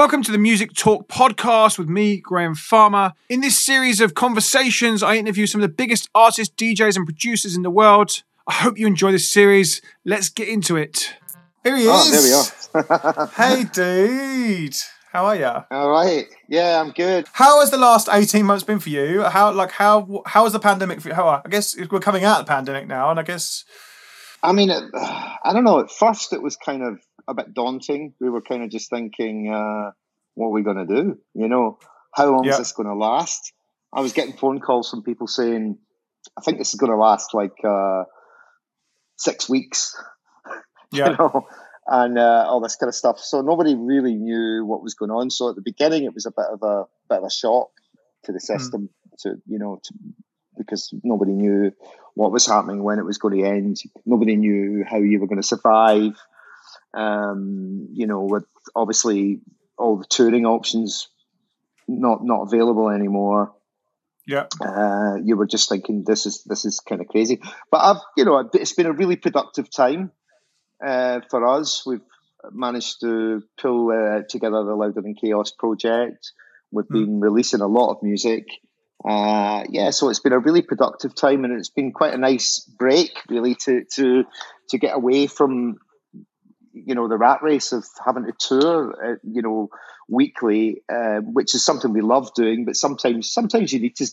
Welcome to the Music Talk podcast with me, Graham Farmer. In this series of conversations, I interview some of the biggest artists, DJs, and producers in the world. I hope you enjoy this series. Let's get into it. Here he ah, is. Oh, there we are. hey, dude. How are you? All right. Yeah, I'm good. How has the last eighteen months been for you? How like how how has the pandemic? For you? How I guess we're coming out of the pandemic now, and I guess I mean, it, I don't know. At first, it was kind of a bit daunting. We were kind of just thinking, uh, what are we going to do? You know, how long Yeah. is this going to last? I was getting phone calls from people saying, I think this is going to last like uh, six weeks. yeah, you know, and uh, all this kind of stuff. So nobody really knew what was going on. So at the beginning, it was a bit of a bit of a shock to the system, to you know, to, because nobody knew what was happening, when it was going to end. Nobody knew how you were going to survive. Um, you know, with obviously all the touring options not not available anymore yeah, uh, you were just thinking this is this is kind of crazy. But I've you know it's been a really productive time uh, for us. We've managed to pull uh, together the Louder Than Chaos project. We've Mm. been releasing a lot of music. Uh, yeah, so it's been a really productive time, and it's been quite a nice break, really, to to to get away from you know the rat race of having to tour, uh, you know, weekly, uh, which is something we love doing. But sometimes, sometimes you need to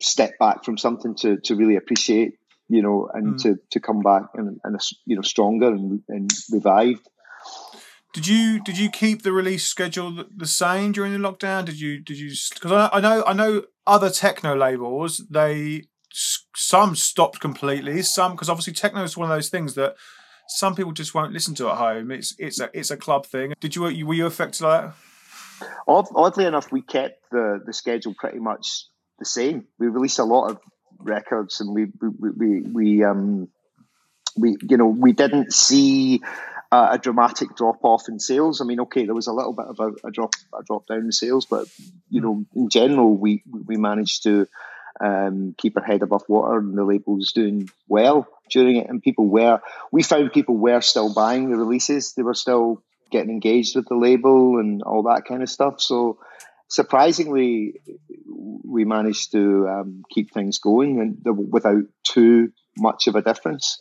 step back from something to to really appreciate, you know, and Mm. to to come back and, and you know stronger and, and revived. Did you did you keep the release schedule the same during the lockdown? Did you did you because I, I know I know other techno labels they some stopped completely some because obviously techno is one of those things that some people just won't listen to at home. It's it's a it's a club thing. Did you were you affected like that? Oddly enough, we kept the the schedule pretty much the same. We released a lot of records, and we we we, we um we you know we didn't see uh, a dramatic drop off in sales. I mean, okay, there was a little bit of a, a drop a drop down in sales, but you know, in general, we we managed to um, keep our head above water, and the label was doing well during it. And people were we found people were still buying the releases. They were still getting engaged with the label and all that kind of stuff. So surprisingly, we managed to um, keep things going and without too much of a difference.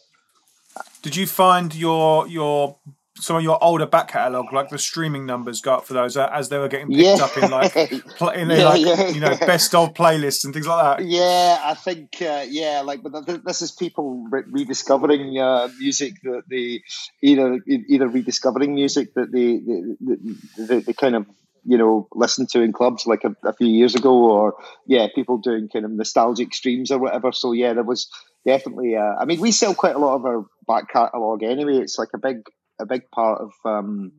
Did you find your your some of your older back catalogue, like the streaming numbers, go up for those uh, as they were getting picked Yeah. up in like pl- in their Yeah, like yeah, you know best of playlists and things like that? Yeah, I think uh, yeah, like but th- this is people re- rediscovering uh, music that they either either rediscovering music that they they, they, they kind of you know listened to in clubs like a, a few years ago, or yeah, people doing kind of nostalgic streams or whatever. So yeah, there was definitely. Uh, I mean, we sell quite a lot of our back catalogue anyway. It's like a big a big part of. Um,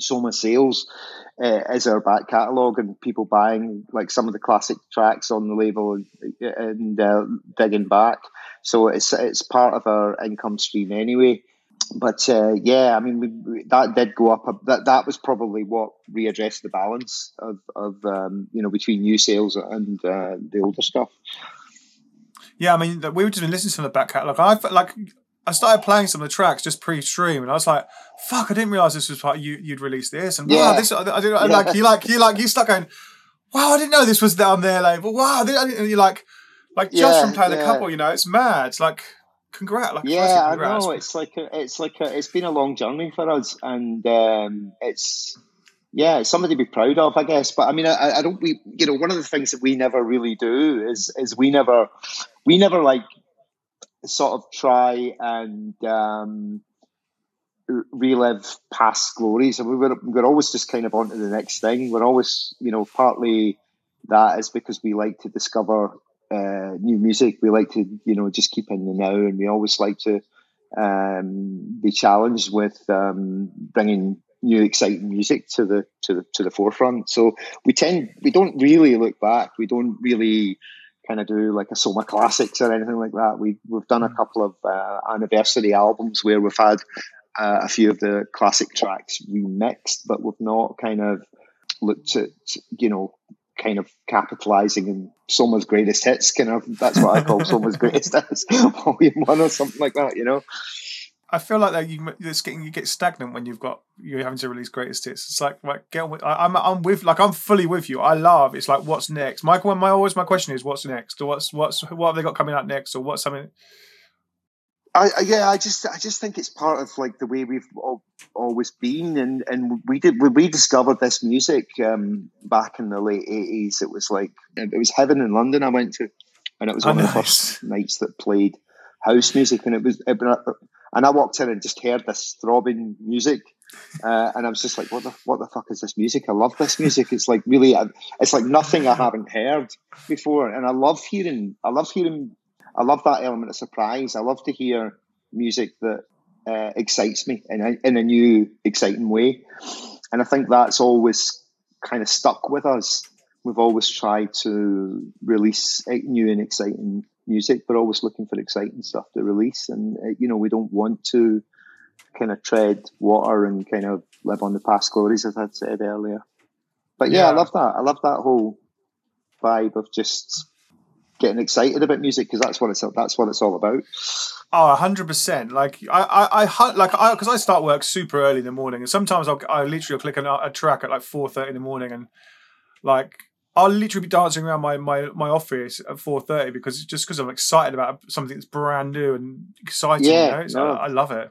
Soma sales uh, is our back catalogue and people buying like some of the classic tracks on the label and, and uh, digging back. So it's it's part of our income stream anyway. But uh, yeah, I mean we, we, that did go up. That that was probably what readdressed the balance of of um, you know between new sales and uh, the older stuff. Yeah, I mean, we were just listening to the back catalogue. I felt like I started playing some of the tracks just pre-stream, and I was like, "Fuck!" I didn't realize this was part you you'd released this, and wow, this I, I didn't Yeah. like you like you like you start going, "Wow, I didn't know this was down there label." Wow, I didn't, I didn't- and you're like, like just Yeah, from playing yeah. couple, you know, it's mad. It's like, congrats, like yeah, firstly, I know. It's like a, it's like a, it's been a long journey for us, and um, it's yeah, it's something to be proud of, I guess. But I mean, I, I don't. We, you know, one of the things that we never really do is is we never, we never like sort of try and um, relive past glories, and we were we're always just kind of on to the next thing. We're always, you know, partly that is because we like to discover uh, new music. We like to, you know, just keep in the now, and we always like to um, be challenged with um, bringing new exciting music to the to the to the forefront. So we tend we don't really look back. We don't really kind of do like a Soma classics or anything like that. We we've done a couple of uh, anniversary albums where we've had uh, a few of the classic tracks remixed, but we've not kind of looked at you know kind of capitalizing in Soma's greatest hits. Kind of that's what I call Soma's greatest hits, volume one or something like that. You know. I feel like that you it's getting you get stagnant when you've got you're having to release greatest hits. It's like like get with, I, am I'm, I'm with like I'm fully with you. I love it's like what's next. Michael, my always my question is what's next or what's what's what have they got coming out next or what's something. I, I yeah, I just I just think it's part of like the way we've all, always been, and and we did when we discovered this music um, back in the late eighties. It was like it was heaven in London. I went to, and it was oh, one nice. of the first nights that played house music, and it was it, and I walked in and just heard this throbbing music. Uh, and I was just like, "What the what the fuck is this music? I love this music. It's like really, it's like nothing I haven't heard before, and I love hearing, I love hearing, I love that element of surprise. I love to hear music that uh, excites me in a, in a new, exciting way, and I think that's always kind of stuck with us. We've always tried to release new and exciting music. We're always looking for exciting stuff to release, and uh, you know we don't want to kind of tread water and kind of live on the past glories, as I'd said earlier. But yeah, yeah. I love that. I love that whole vibe of just getting excited about music because that's what it's that's what it's all about. Oh, hundred percent. Like I, I, I like I because I start work super early in the morning, and sometimes I'll I literally will click a, a track at like four thirty in the morning, and like I'll literally be dancing around my my, my office at four thirty because just because I'm excited about something that's brand new and exciting. Yeah, you know? no. I, I, love it.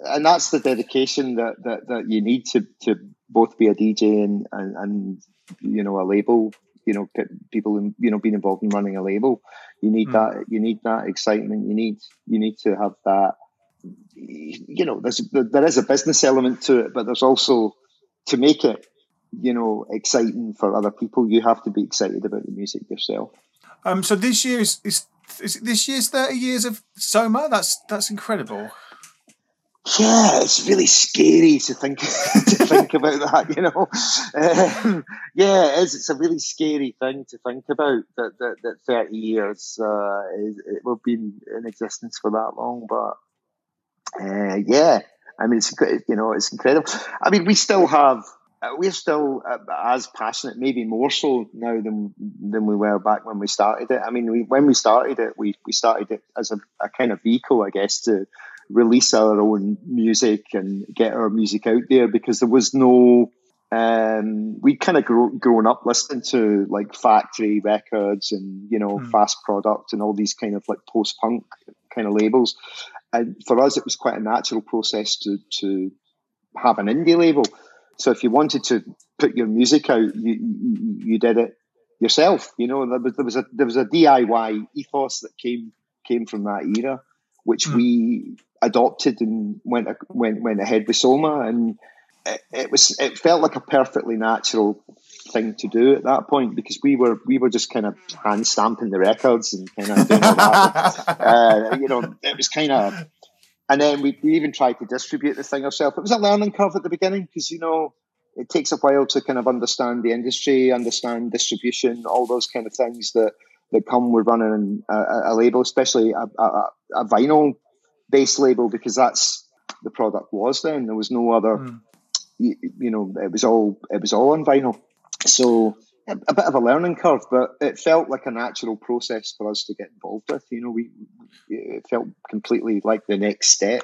And that's the dedication that, that, that you need to, to both be a DJ and, and, and you know a label. You know, people you know being involved in running a label. You need mm. that. You need that excitement. You need you need to have that. You know, there's there is a business element to it, but there's also to make it you know, exciting for other people, you have to be excited about the music yourself. Um, so this year's is, is this year's thirty years of Soma. That's that's incredible. Yeah, it's really scary to think to think about that. You know, um, yeah, it is. It's a really scary thing to think about that that, that thirty years uh, is, it will be in existence for that long. But uh, yeah, I mean, it's you know, it's incredible. I mean, we still have we're still uh, as passionate, maybe more so now than than we were back when we started it. I mean, we, when we started it, we, we started it as a, a, kind of vehicle, I guess, to release our own music and get our music out there because there was no. Um, we'd kind of grow, grown up listening to like factory records and you know mm. fast product and all these kind of like post punk kind of labels, and for us it was quite a natural process to to have an indie label so if you wanted to put your music out, you you, you did it yourself. You know, there was, there was a there was a DIY ethos that came came from that era, which mm. we adopted and went went went ahead with Soma, and it, it, was it felt like a perfectly natural thing to do at that point because we were we were just kind of hand stamping the records and kind of doing all that. uh, you know, it was kind of and then we, even tried to distribute the thing ourselves. It was a learning curve at the beginning because, you know, it takes a while to kind of understand the industry, understand distribution, all those kind of things that, that come with running a, a label, especially a, a, a vinyl based label, because that's the product was then. There was no other, mm. you, you, know, it was all it was all on vinyl. So a, a, bit of a learning curve, but it felt like a natural process for us to get involved with. You know, we it felt completely like the next step.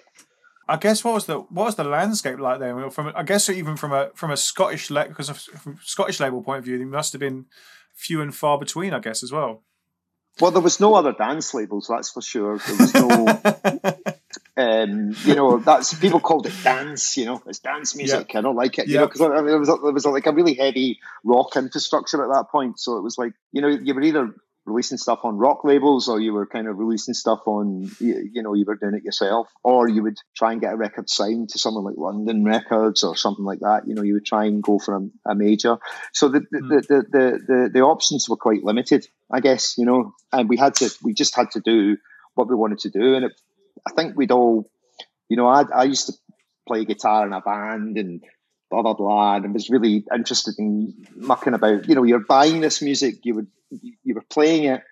I guess what was the what was the landscape like then? From I guess even from a from a Scottish le- because of from Scottish label point of view, there must have been few and far between. I guess as well. Well, there was no other dance labels, that's for sure. There was no, um, you know, that's people called it dance. You know, it's dance music. I don't like it. You know, because I mean, there was was like a really heavy rock infrastructure at that point. So it was like you know, you were either releasing stuff on rock labels or you were kind of releasing stuff on you, know you were doing it yourself or you would try and get a record signed to someone like london records or something like that you know you would try and go for a, a major so the the, mm. the, the, the, the options were quite limited i guess you know and we had to we just had to do what we wanted to do and it, i think we'd all you know I, I used to play guitar in a band and blah blah blah and was really interested in mucking about you know you're buying this music you would you were playing it,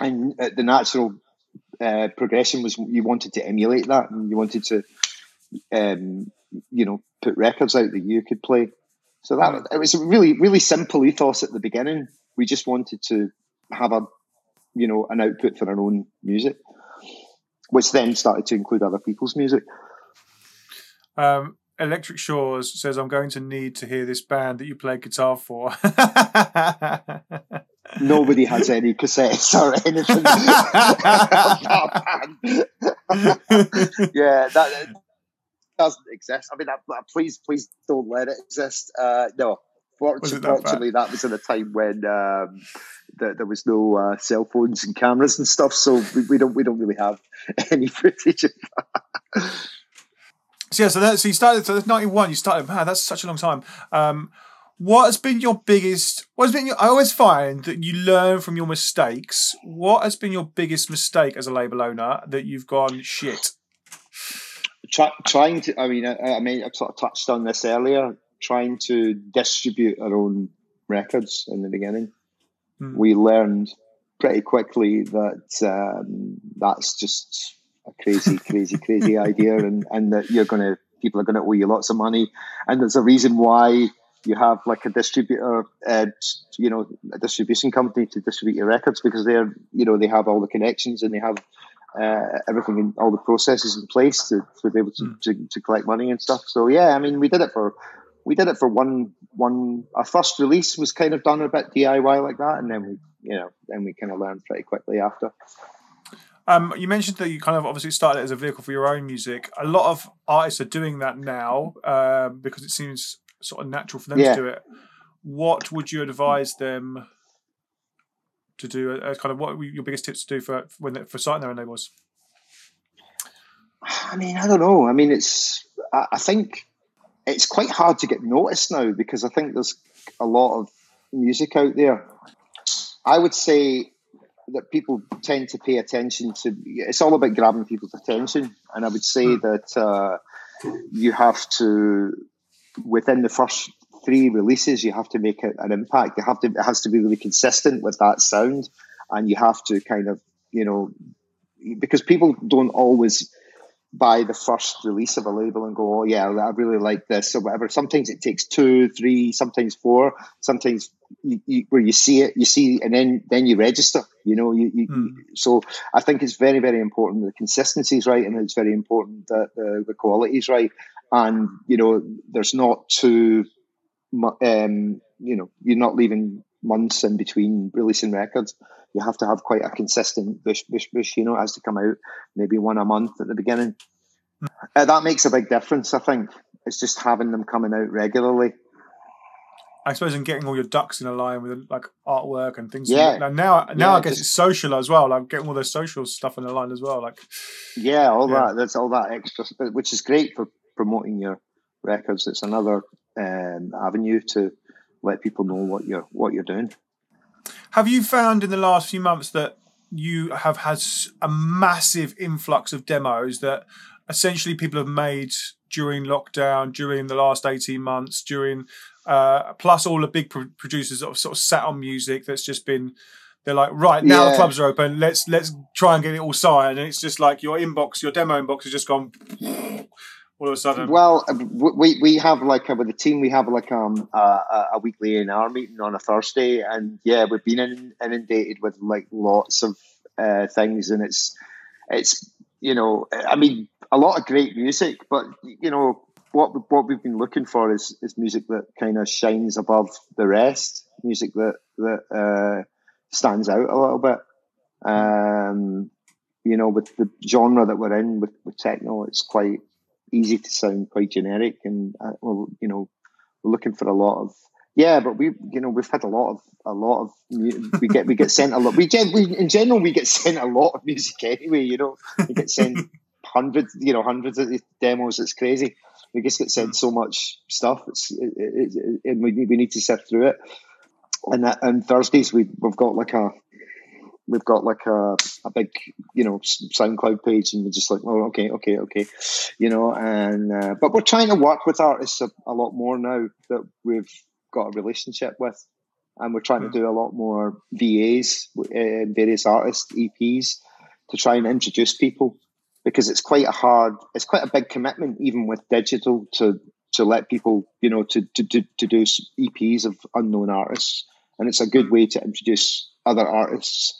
and the natural uh, progression was you wanted to emulate that, and you wanted to, um, you know, put records out that you could play. So that it was a really really simple ethos at the beginning. We just wanted to have a, you know, an output for our own music. Which then started to include other people's music. Um, Electric Shores says, "I'm going to need to hear this band that you play guitar for." Nobody has any cassettes or anything. yeah, that doesn't exist. I mean, please, please don't let it exist. Uh, no, fortunately, that, that, was in a time when um, the, there was no uh, cell phones and cameras and stuff, so we, we, don't we don't really have any footage of that. So yeah, so that so you started so that's ninety one. You started. Man, that's such a long time. Um, what has been your biggest? What has been? Your, I always find that you learn from your mistakes. What has been your biggest mistake as a label owner that you've gone shit? Try, trying to. I mean, I, I mean, I sort of touched on this earlier. Trying to distribute our own records in the beginning, hmm. we learned pretty quickly that um, that's just a crazy, crazy, crazy idea, and and that you're going to people are going to owe you lots of money, and there's a reason why you have like a distributor, uh, you know, a distribution company to distribute your records because they're, you know, they have all the connections and they have uh, everything and all the processes in place to, to be able to, mm. to, to, collect money and stuff. So yeah, I mean, we did it for we did it for one one. Our first release was kind of done a bit DIY like that, and then we, you know, then we kind of learned pretty quickly after. Um, you mentioned that you kind of obviously started as a vehicle for your own music. A lot of artists are doing that now uh, because it seems sort of natural for them yeah. to do it. What would you advise them to do? As kind of what your biggest tips to do for when for starting their own labels? I mean, I don't know. I mean, it's I think it's quite hard to get noticed now because I think there's a lot of music out there. I would say that people tend to pay attention to. It's all about grabbing people's attention, and I would say mm. that uh, you have to within the first three releases, you have to make an impact. You have to it has to be really consistent with that sound, and you have to kind of you know because people don't always buy the first release of a label and go, oh yeah, I really like this or whatever. Sometimes it takes two, three, sometimes four. Sometimes you, you, where you see it, you see, and then then you register. You know, you, you mm. so I think it's very very important the consistency is right, and it's very important that the, the quality is right, and you know, there's not too, um, you know, you're not leaving months in between releasing records you have to have quite a consistent bush, bush, bush. You know, it has to come out maybe one a month at the beginning. Uh, that makes a big difference. I think it's just having them coming out regularly. I suppose in getting all your ducks in a line with like artwork and things. Yeah. Like now, now yeah, I guess just, it's social as well. Like getting all the social stuff in the line as well. Like. Yeah, all yeah. that. That's all that extra, which is great for promoting your records. It's another um, avenue to let people know what you're what you're doing. Have you found in the last few months that you have had a massive influx of demos that essentially people have made during lockdown, during the last 18 months, during uh, plus all the big pro- producers that have sort of sat on music that's just been they're like right now yeah. the clubs are open let's let's try and get it all signed and it's just like your inbox your demo inbox has just gone all of a sudden? Well, we we have like a, with the team we have like um a, a weekly in our meeting on a Thursday, and yeah, we've been inundated with like lots of uh, things, and it's it's you know I mean a lot of great music, but you know what what we've been looking for is is music that kind of shines above the rest, music that that uh, stands out a little bit. Um, you know, with the genre that we're in with, with techno, it's quite easy to sound quite generic, and uh, well, you know, we're looking for a lot of yeah, but we you know we've had a lot of a lot of we get we get sent a lot. We, gen, we in general we get sent a lot of music anyway. You know, we get sent hundreds, you know, hundreds of demos. It's crazy. We just get sent so much stuff. It's it, it, it, and we we need to sift through it. And that, and Thursdays we we've got like a we've got like a, a big you know SoundCloud page, and we're just like, oh, okay, okay, okay, you know. And uh, but we're trying to work with artists a, a, lot more now that we've got a relationship with, and we're trying mm-hmm. to do a lot more VAs, uh, various artists EPs, to try and introduce people because it's quite a hard, it's quite a big commitment even with digital to to let people you know to to to, to do EPs of unknown artists, and it's a good way to introduce other artists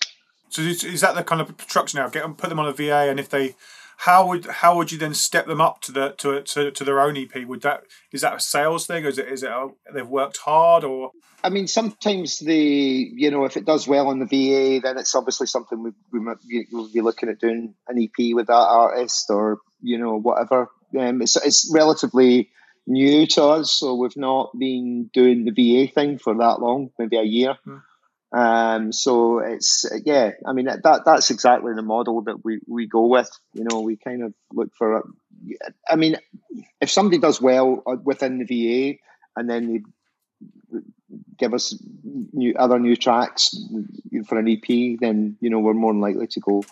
So is, is that the kind of structure now? Get them, put them on a VA, and if they, how would how would you then step them up to the to to, to their own EP? Would that is that a sales thing? Or is it is it a, they've worked hard or? I mean, sometimes the you know if it does well on the VA, then it's obviously something we we might be, we'll be looking at doing an EP with that artist or you know whatever. Um, it's it's relatively new to us, so we've not been doing the VA thing for that long, maybe a year. Hmm. Um, so it's yeah, I mean that that's exactly the model that we we go with. You know, we kind of look for. I mean, if somebody does well uh, within the VA and then they give us new other new tracks for an EP, then you know we're more likely to go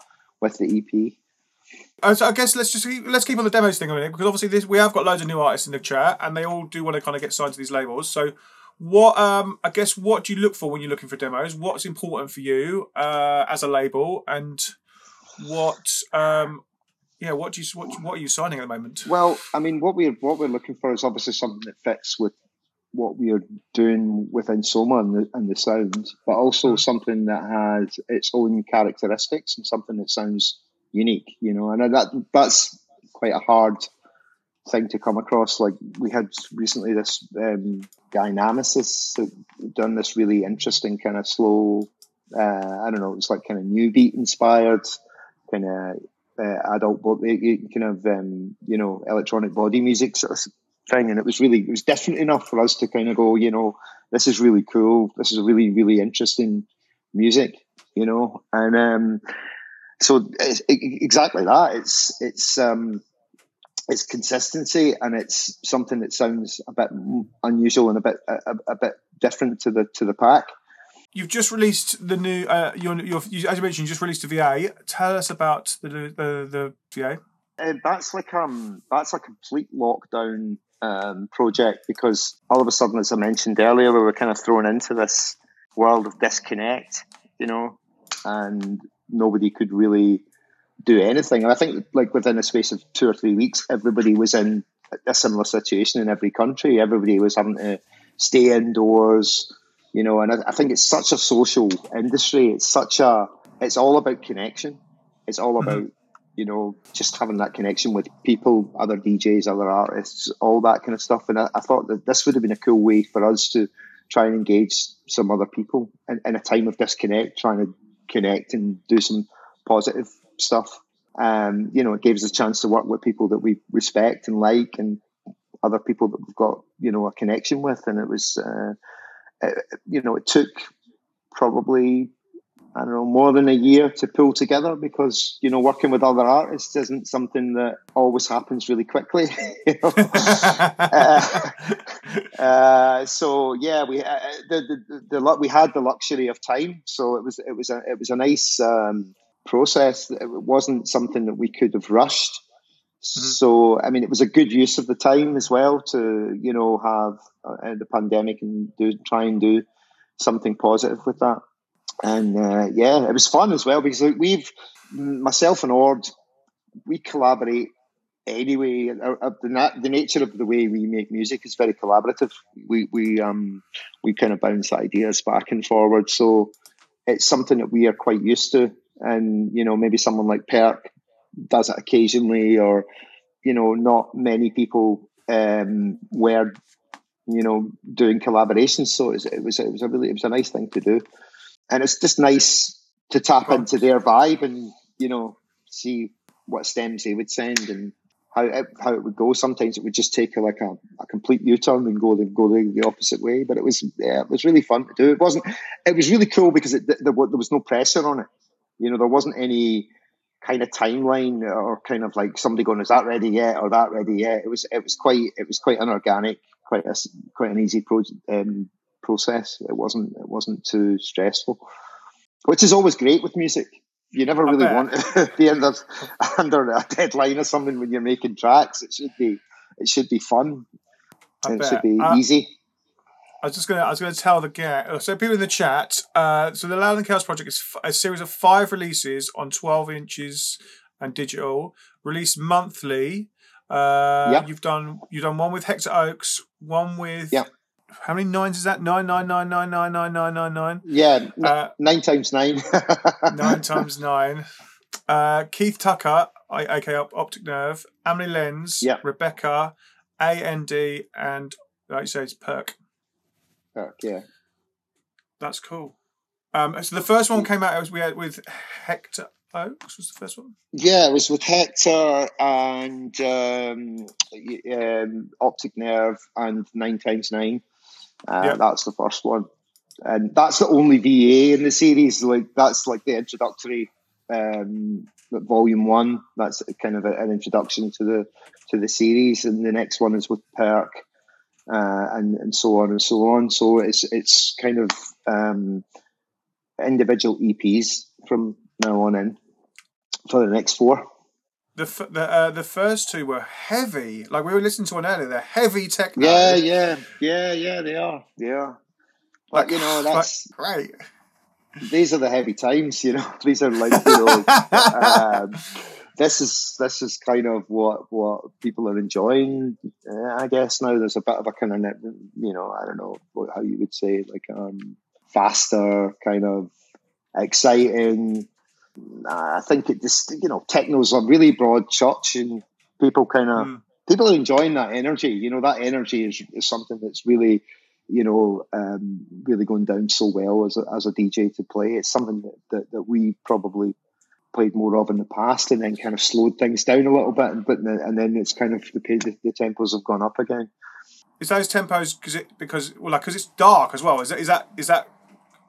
with the EP. Uh, so I guess let's just keep, let's keep on the demos thing a minute because obviously this we have got loads of new artists in the chat and they all do want to kind of get signed to these labels. So what um I guess what do you look for when you're looking for demos? What's important for you uh, as a label and what um yeah what do you what, what are you signing at the moment? Well, I mean what we're what we're looking for is obviously something that fits with what we are doing within Soma and the, and the sound, but also mm-hmm. something that has its own characteristics and something that sounds unique, you know, and that that's quite a hard thing to come across. Like we had recently this um, guy done this really interesting kind of slow. Uh, I don't know. It's like kind of new beat inspired, kind of uh, adult, kind of um, you know electronic body music sort of thing. And it was really, it was different enough for us to kind of go, you know, this is really cool. This is a really, really interesting music, you know, and um, so it's exactly that. It's it's um, it's consistency and it's something that sounds a bit unusual and a bit a, a bit different to the to the pack. You've just released the new. Uh, your, your, you, as you mentioned, you just released a VA. Tell us about the the, the VA. Uh, that's like um that's a complete lockdown um, project because all of a sudden, as I mentioned earlier, we were kind of thrown into this world of disconnect, you know, and nobody could really do anything. And I think, like within a space of two or three weeks, everybody was in a similar situation in every country. Everybody was having to stay indoors, you know. And I, I think it's such a social industry. It's such a. It's all about connection. It's all mm-hmm. about you know just having that connection with people, other DJs, other artists, all that kind of stuff. And I, I thought that this would have been a cool way for us to try and engage some other people in, in a time of disconnect, trying to connect and do some positive stuff. Um, you know, it gives us a chance to work with people that we respect and like, and other people that we've got you know a connection with. And it was, uh, it, you know, it took probably I don't know, more than a year to pull together because, you know, working with other artists isn't something that always happens really quickly. uh, uh, so yeah, we uh, the, the, the, we had the luxury of time, so it was it was a it was a nice um, process. It wasn't something that we could have rushed. Mm-hmm. So I mean, it was a good use of the time as well to you know have uh, the pandemic and do try and do something positive with that and uh, yeah, it was fun as well because we've myself and Orde we collaborate anyway. the, nat- the nature of the way we make music is very collaborative. We we um we kind of bounce ideas back and forward, so it's something that we are quite used to. And you know, maybe someone like Perc does it occasionally, or you know, not many people um, were you know doing collaborations. So it was, it was it was a really it was a nice thing to do and it's just nice to tap into their vibe and you know see what stems they would send and how it, how it would go. Sometimes it would just take a, like a, a complete U turn and go the go the, the, opposite way. But it was yeah, it was really fun to do. It wasn't. It was really cool because it, there, there was no pressure on it. You know, there wasn't any kind of timeline or kind of like somebody going, "Is that ready yet?" or "That ready yet?" It was it was quite it was quite unorganic, quite a quite an easy project. Um, process. It wasn't it wasn't too stressful, which is always great with music. You never really want to be under under a deadline or something when you're making tracks. It should be it should be fun. it should be uh, easy. I was just gonna I was gonna tell the gang. So people in the chat. Uh, so the Louder Than Chaos project is a series of five releases on twelve inches and digital, released monthly. Uh, You've done you've done one with Hector Oaks, one with how many nines is that? Nine, nine, nine, nine, nine, nine, nine, nine, nine. Yeah, n- Uh, nine times nine. nine times nine. Uh, Keith Tucker, I- aka Op- Optic Nerve, Emily Lens, Yeah. Rebekah, AND, and like you say, it's Perc. Yeah. That's cool. Um, so the first one came out. It was we had with Hector Oaks. Was the first one? Yeah, it was with Hector and um, um, Optic Nerve and Nine Times Nine. Uh, Yeah. That's the first one, and that's the only VA in the series. Like that's like the introductory um, volume one. That's kind of an introduction to the to the series, and the next one is with Perc, uh, and and so on and so on. So it's it's kind of um, individual EPs from now on in for the next four. The f- the uh, the first two were heavy. Like we were listening to one earlier. They're heavy techno. Yeah, yeah, yeah, yeah. They are. They are. But Like, you know, like, that's great. these are the heavy times. You know, these are like you know, um, this is this is kind of what what people are enjoying. Uh, I guess now there's a bit of a kind of you know, I don't know how you would say it, like um faster kind of exciting. I think it just you know, techno's a really broad church and people kind of Mm. people are enjoying that energy. You know, that energy is, is something that's really, you know, um, really going down so well as a, as a DJ to play. It's something that, that, that we probably played more of in the past and then kind of slowed things down a little bit. But and then it's kind of the, the, the tempos have gone up again. Is those tempos because it because well like because it's dark as well? Is that is that is that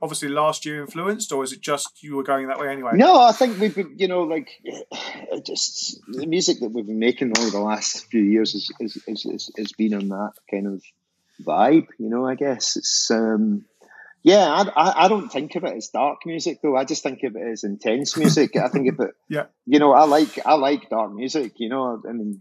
obviously last year influenced or is it just you were going that way anyway? No, I think we've been, you know, like it just the music that we've been making over the last few years is is is, is, is been on that kind of vibe. You know, I guess it's um, yeah. I, I I don't think of it as dark music though. I just think of it as intense music. I think of it. Yeah. You know, I like I like dark music. You know, I mean,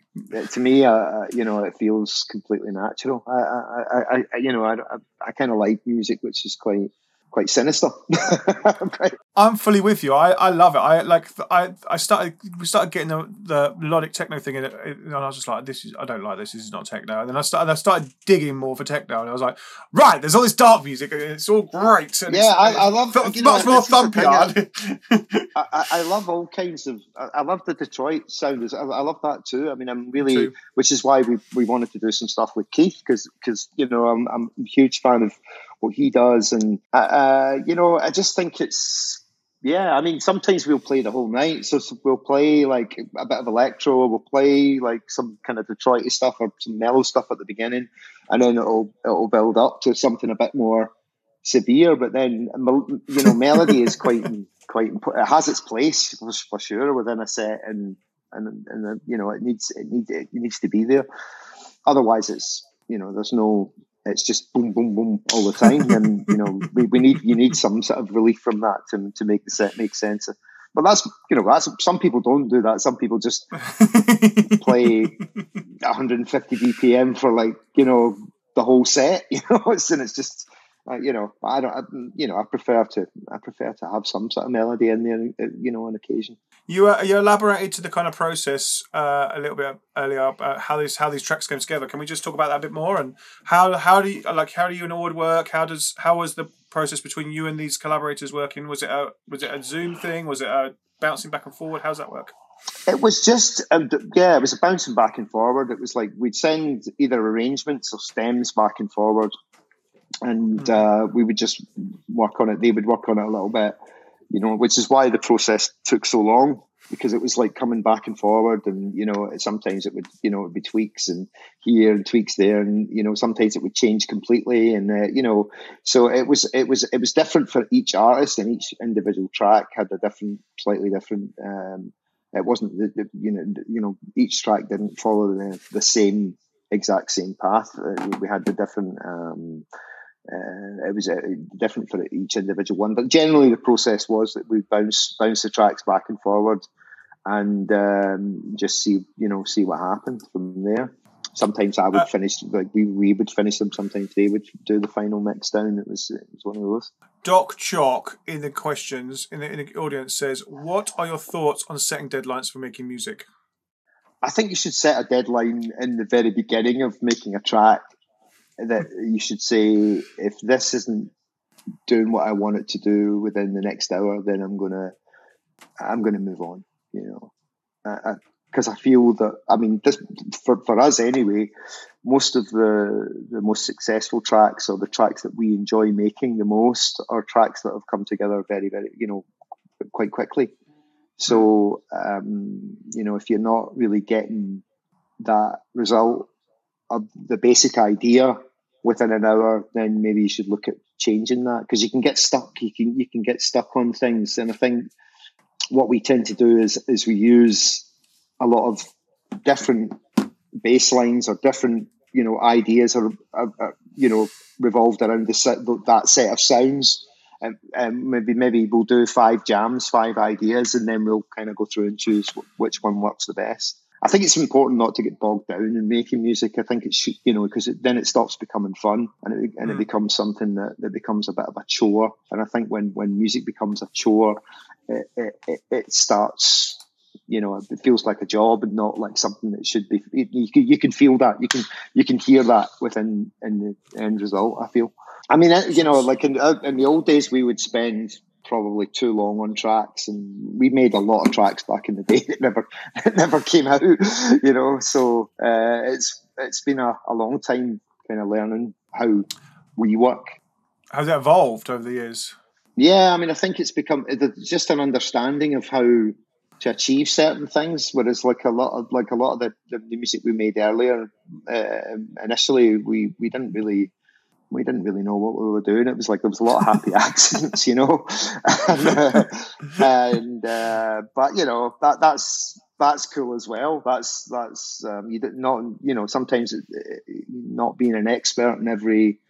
to me, uh, you know, it feels completely natural. I I, I, I you know, I I, I kind of like music which is quite quite sinister. I'm fully with you. I, I love it. I like I I started we started getting the, the melodic techno thing in it, and I was just like, this is I don't like this. This is not techno. And then I started I started digging more for techno, and I was like, right, there's all this dark music, and it's all great. And Yeah, I- I love- fu- you know, much more this is the thumpy. I, I- I love all kinds of. I I love the Detroit sound. I, I love that too. I mean, I'm really, which is why we, we wanted to do some stuff with Keith because because you know I'm I'm a huge fan of what he does, and uh, uh, you know I just think it's yeah. I mean, sometimes we'll play the whole night, so, we'll play like a bit of electro, we'll play like some kind of Detroit stuff or some mellow stuff at the beginning, and then it'll it'll build up to something a bit more severe. But then you know, melody is quite quite. It has its place for, sure within a set, and and and you know it needs it needs it needs to be there. Otherwise, it's you know there's no. It's just boom, boom, boom all the time, and you know we, we need you need some sort of relief from that to to make the set make sense. But that's you know that's some people don't do that. Some people just play 150 BPM for like you know the whole set. You know, it's, and it's just uh, you know I don't I, you know I prefer to I prefer to have some sort of melody in there. uh, You know, on occasion. You uh, you elaborated to the kind of process uh, a little bit earlier about how these how these tracks came together. Can we just talk about that a bit more and how how do you like how do you and Orde work? How does how was the process between you and these collaborators working? Was it a was it a Zoom thing? Was it a bouncing back and forward? How's that work? It was just, um, yeah, it was a bouncing back and forward. It was like we'd send either arrangements or stems back and forward, and uh, we would just work on it. They would work on it a little bit, you know, which is why the process took so long because it was like coming back and forward, and you know, sometimes it would, you know, it would be tweaks and here and tweaks there, and you know, sometimes it would change completely, and uh, you know, so it was, it was, it was different for each artist, and each individual track had a different, slightly different. Um, it wasn't the, the, you know you know each track didn't follow the, the same exact same path uh, we had the different um uh, it was uh, different for each individual one but generally the process was that we bounce bounce the tracks back and forward and um, just see you know see what happened from there. Sometimes i would Uh, finish like we, we would finish them sometimes they would do the final mix down. It was it was one of those. Doc Chalk in the questions in the, in the audience says, "What are your thoughts on setting deadlines for making music?" I think you should set a deadline in the very beginning of making a track that you should say if this isn't doing what I want it to do within the next hour, then I'm gonna I'm gonna move on. You know, because I, I, feel that I mean this for for us anyway. Most of the the most successful tracks or the tracks that we enjoy making the most are tracks that have come together very very you know quite quickly. So um, you know if you're not really getting that result of the basic idea within an hour, then maybe you should look at changing that because you can get stuck. You can you can get stuck on things, and I think what we tend to do is is we use a lot of different bass lines or different you know ideas or you know revolved around the set, that set of sounds. And, and maybe maybe we'll do five jams, five ideas, and then we'll kind of go through and choose which one works the best. I think it's important not to get bogged down in making music. I think it's you know, because it, then it stops becoming fun and it, and mm. it hmm. becomes something that, that becomes a bit of a chore. And I think when, when music becomes a chore, it, it, it starts, you know, it feels like a job and not like something that should be. You, can, you can feel that. You can you can hear that within in the end result. I feel. I mean, you know, like in, in the old days, we would spend probably too long on tracks, and we made a lot of tracks back in the day that never that never came out. You know, so uh, it's it's been a, a long time kind of learning how we work. How's it evolved over the years? Yeah, I mean, I think it's become just an understanding of how to achieve certain things. Whereas, like a lot of like a lot of the, the music we made earlier, uh, initially we we didn't really we didn't really know what we were doing. It was like there was a lot of happy accidents, you know, and, uh, and uh, but you know that that's that's cool as well. That's that's um, you not you know sometimes it, it, not being an expert in every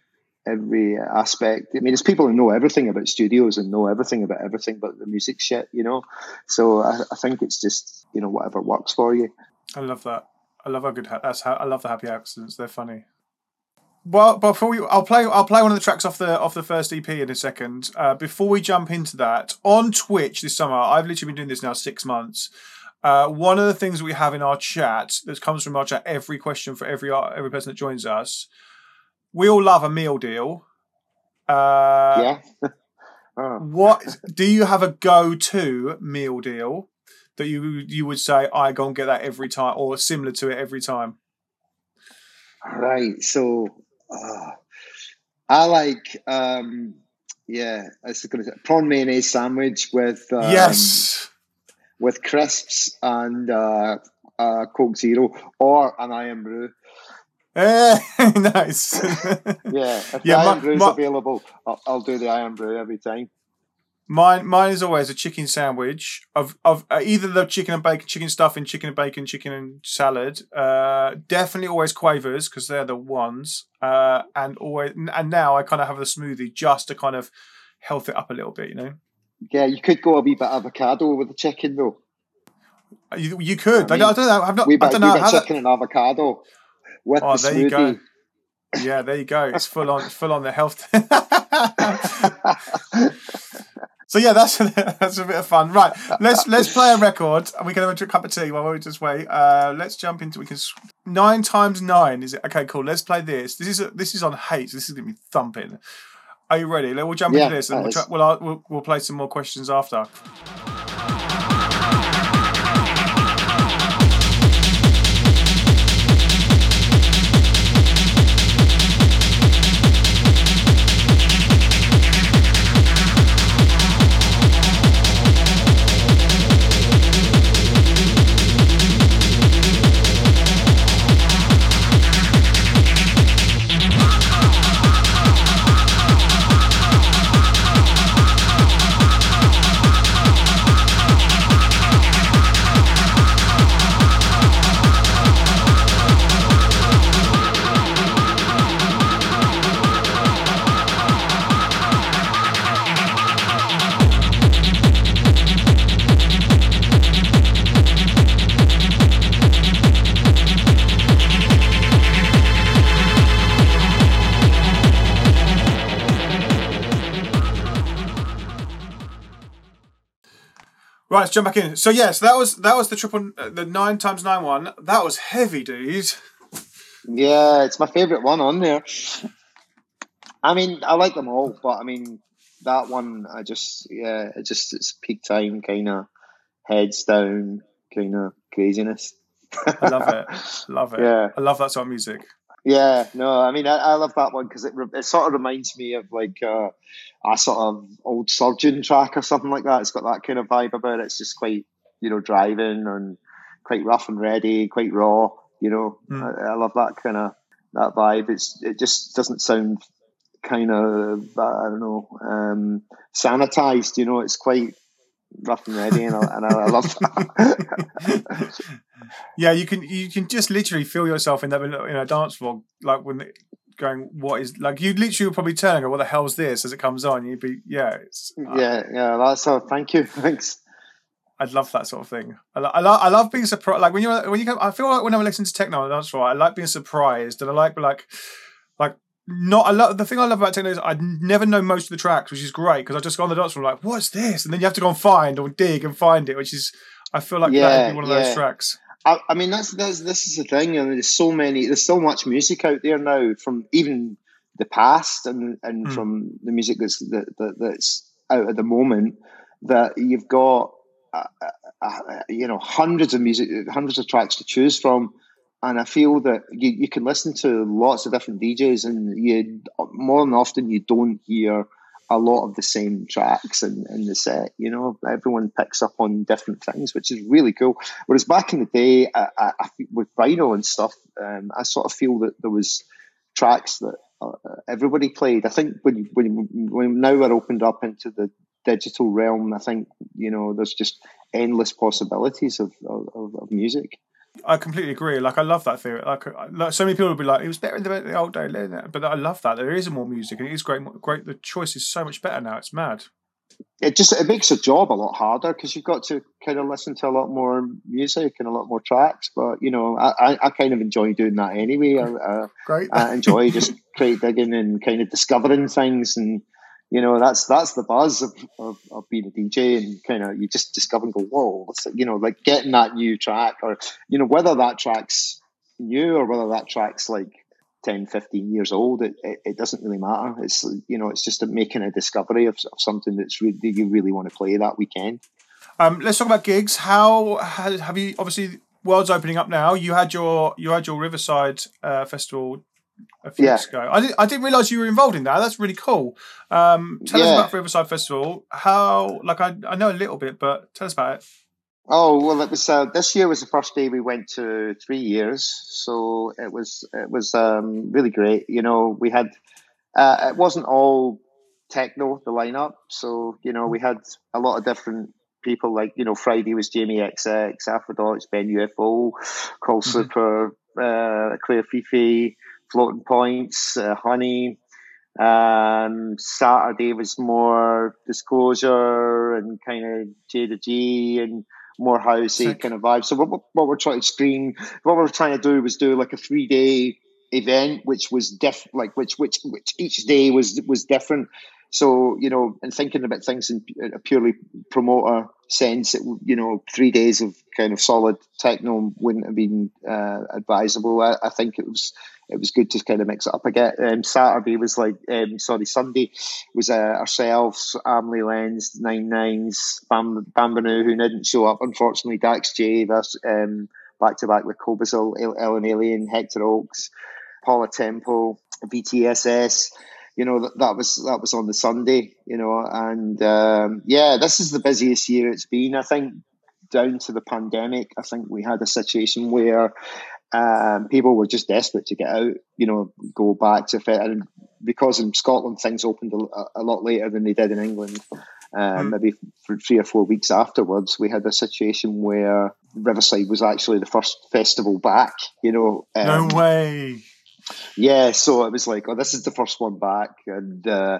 every aspect. I mean, there's people who know everything about studios and know everything about everything but the music shit, you know. So I, I think it's just you know whatever works for you. I love that. I love a good. That's how I love the happy accidents. They're funny. Well, before we, I'll play. I'll play one of the tracks off the off the first EP in a second. Uh, before we jump into that, on Twitch this summer, I've literally been doing this now six months. Uh, one of the things we have in our chat that comes from our chat, every question for every every person that joins us, we all love a meal deal. Uh, yeah. oh. What do you have a go-to meal deal that you you would say I go and get that every time, or similar to it every time? Right. So uh, I like, um, yeah, I was going to say prawn mayonnaise sandwich with um, yes, with crisps and uh, uh, Coke Zero or an Irn-Bru. Eh, nice. yeah, if yeah, the Irn-Bru is available, I'll, I'll do the Irn-Bru every time. Mine, mine is always a chicken sandwich of of uh, either the chicken and bacon, chicken stuffing, chicken and bacon, chicken and salad. Uh, definitely always quavers because they're the ones. Uh, and always, and now I kind of have the smoothie just to kind of health it up a little bit, you know. Yeah, you could go a wee bit avocado with the chicken though. You, you could. I, mean, I, don't know. I've not. Wee bit, I don't know wee bit chicken that... and avocado with oh, the there smoothie. You go. Yeah, there you go. It's full on, full on the health. So yeah, that's that's a bit of fun. Right, let's let's play a record, and we can have a cup of tea while we just wait. Uh, let's jump into we can nine times nine. Is it okay? Cool. Let's play this. This is a, this is on hate. So this is gonna be thumping. Are you ready? We'll jump yeah, into this, and we'll, try, we'll, we'll we'll play some more questions after. Right, let's jump back in. So yes, that was that was the triple, uh, the nine times nine one. That was heavy, dude. Yeah, it's my favourite one on there. I mean, I like them all, but I mean, that one, I just, yeah, it just, it's peak time kind of heads down kind of craziness. I love it. Love it. Yeah. I love that sort of music. Yeah, no, I mean, I, I love that one because it, it sort of reminds me of like uh, a sort of old surgeon track or something like that. It's got that kind of vibe about it. It's just quite, you know, driving and quite rough and ready, quite raw. You know, Mm. I, I love that kind of that vibe. It's it just doesn't sound kind of I don't know um, sanitized. You know, it's quite rough and ready, and I, and I, I love that. yeah, you can you can just literally feel yourself in that in a dance vlog, like when it- going, what is like you literally would probably turn and go, what the hell's this? As it comes on, you'd be yeah, it's, uh, yeah, yeah, that's all. Thank you, thanks. I'd love that sort of thing. I, lo- I, lo- I love being surprised. Like when you when you come, I feel like when I'm listening to techno that's right. I like being surprised, and I like like like not. a lot. the thing I love about techno is I never know most of the tracks, which is great because I just go on the dance floor like, what's this? And then you have to go and find or dig and find it, which is I feel like that Yeah, would be one of yeah. those tracks. I, I mean, that's, that's this is the thing. and there's so many. There's so much music out there now from even the past and and Hmm. from the music that's that, that, that's out at the moment. That you've got, uh, uh, uh, you know, hundreds of music, hundreds of tracks to choose from. And I feel that you, you can listen to lots of different DJs, and you more than often you don't hear a lot of the same tracks in, in the set. You know, everyone picks up on different things, which is really cool. Whereas back in the day, I, I, I with vinyl and stuff, um, I sort of feel that there was tracks that uh, everybody played. I think when when when now we're opened up into the digital realm, I think you know there's just endless possibilities of of, of music. I completely agree. Like I love that theory. Like, like so many people will be like, it was better in the, the old day, but I love that there is more music and it is great. Great, the choice is so much better now. It's mad. It just it makes the job a lot harder because you've got to kind of listen to a lot more music and a lot more tracks. But you know, I, I, I kind of enjoy doing that anyway. I, I, Great. I enjoy just crate digging and kind of discovering things and you know that's that's the buzz of, of, of being a DJ and kind of you just discover and go whoa you know like getting that new track or you know whether that track's new or whether that track's like 10 15 years old it, it, it doesn't really matter it's you know it's just a, making a discovery of, of something that's really that you really want to play that weekend Um, let's talk about gigs. How ha- have you? Obviously, world's opening up now. You had your you had your Riverside uh, festival a few Yeah. weeks ago. I didn't I didn't realize you were involved in that. That's really cool. Um, tell us Yeah. about Riverside Festival. How like I I know a little bit, but tell us about it. Oh well, it was uh, this year was the first day we went to three years, so it was it was um, really great. You know, we had uh, it wasn't all techno the lineup, so you know we had a lot of different people. Like you know, Friday was Jamie XX, Aphrodite, Ben UFO, Call Mhm. Super, uh, Claire Fifi, Floating Points, uh, Honey. Um, Saturday was more disclosure and kind of Jayda G and more housey Sick. kind of vibe. So what, what we're trying to screen, what we're trying to do was do like a three day event, which was diff, like which which which each day was was different. So you know, and thinking about things in a purely promoter sense, it, you know, three days of kind of solid techno wouldn't have been uh, advisable. I, I think it was it was good to kind of mix it up again. Um, Saturday was like, um, sorry, Sunday was uh, ourselves, Amelie Lens, Nine Nines, Bam, Bambounou, who didn't show up, unfortunately, Dax J, back to back with Kobosil, Ellen Allien, Hector Oaks, Paula Temple, VTSS. You know that, that was that was on the Sunday. You know, and um, yeah, this is the busiest year it's been. I think down to the pandemic, I think we had a situation where um, people were just desperate to get out, you know, go back to fit. And because in Scotland things opened a, a lot later than they did in England, um, Mm. maybe for three or four weeks afterwards, we had a situation where Riverside was actually the first festival back, you know. Um, no way. yeah, so it was like, oh, this is the first one back, and uh,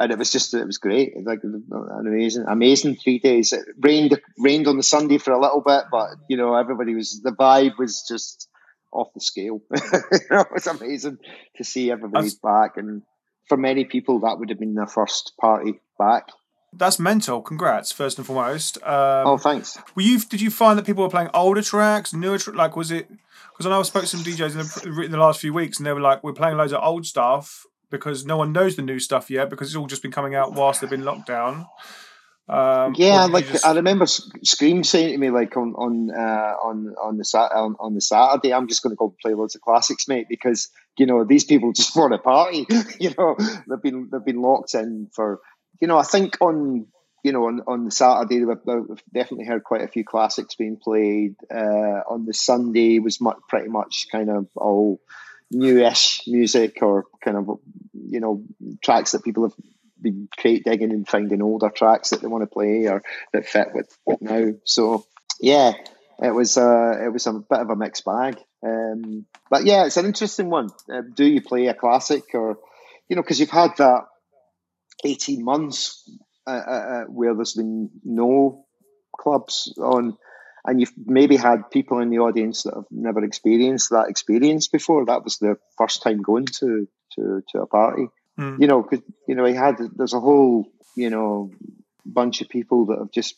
and it was just it was great, like an amazing, amazing three days. It rained rained on the Sunday for a little bit, but you know everybody was the vibe was just off the scale. you know, it was amazing to see everybody's back, and for many people that would have been their first party back. that's mental. Congrats, first and foremost. Um, oh, thanks. Were you? Did you find that people were playing older tracks, newer? Tra- like, was it? Because I know I spoke to some DJs in the, in the last few weeks, and they were like, "We're playing loads of old stuff because no one knows the new stuff yet because it's all just been coming out whilst they've been locked down." Um, yeah, like just... I remember Skream saying to me like on on uh, on on the sat on, on the Saturday, I'm just going to go play loads of classics, mate, because you know these people just want a party. you know, they've been they've been locked in for you know. I think on you know on, on the Saturday we've, we've definitely heard quite a few classics being played. Uh, on the Sunday was much, pretty much kind of all newish music or kind of you know tracks that people have been crate digging and finding older tracks that they want to play or that fit with it now. So yeah, it was uh, it was a bit of a mixed bag. Um, but yeah, it's an interesting one. Uh, do you play a classic or you know because you've had that eighteen months uh, uh, uh, where there's been no clubs on. And you've maybe had people in the audience that have never experienced that experience before. That was their first time going to to, to a party. Mm. You know, cause, you know, he had there's a whole you know bunch of people that have just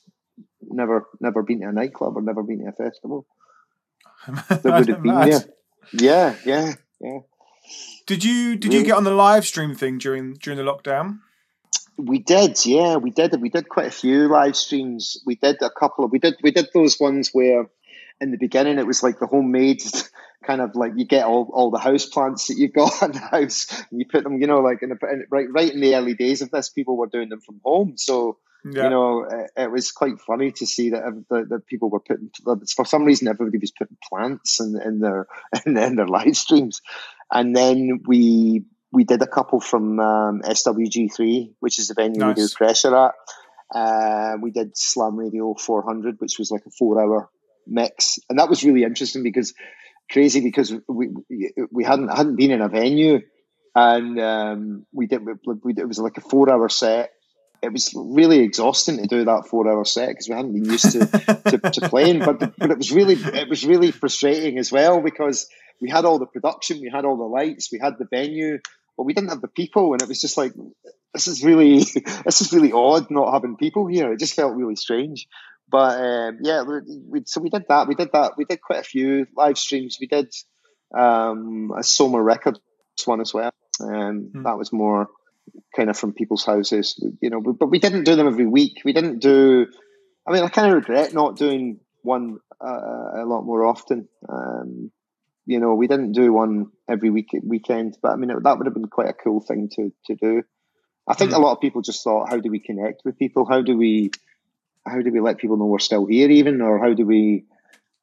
never never been to a nightclub or never been to a festival. that would have been there. Yeah, yeah, yeah. Did you did you get on the live stream thing during during the lockdown? We did, yeah, we did. We did quite a few live streams. We did a couple of we did we did those ones where in the beginning it was like the homemade kind of like you get all, all the house plants that you've got in the house and you put them you know like in, the, right right in the early days of this people were doing them from home so yeah. you know it, it, was quite funny to see that, that, that people were putting for some reason everybody was putting plants in, in their in, in their live streams and then we we did a couple from um, SWG3 which is the venue nice. we do pressure at uh, we did Slam Radio 400 which was like a four hour mix, and that was really interesting because crazy because we we hadn't hadn't been in a venue, and um, we did we, it was like a four hour set. It was really exhausting to do that four hour set because we hadn't been used to, to, to, playing, but the, but it was really it was really frustrating as well because we had all the production, we had all the lights, we had the venue, but we didn't have the people, and it was just like this is really this is really odd not having people here. It just felt really strange. But um, yeah, we, so we did that. We did that. We did quite a few live streams. We did um, a Soma Records one as well. Um, mm. That was more kind of from people's houses, you know. But we didn't do them every week. We didn't do. I mean, I kind of regret not doing one uh, a lot more often. Um, you know, we didn't do one every week weekend, but I mean, it, that would have been quite a cool thing to to do. I think mm. a lot of people just thought, how do we connect with people? How do we how do we let people know we're still here even or how do we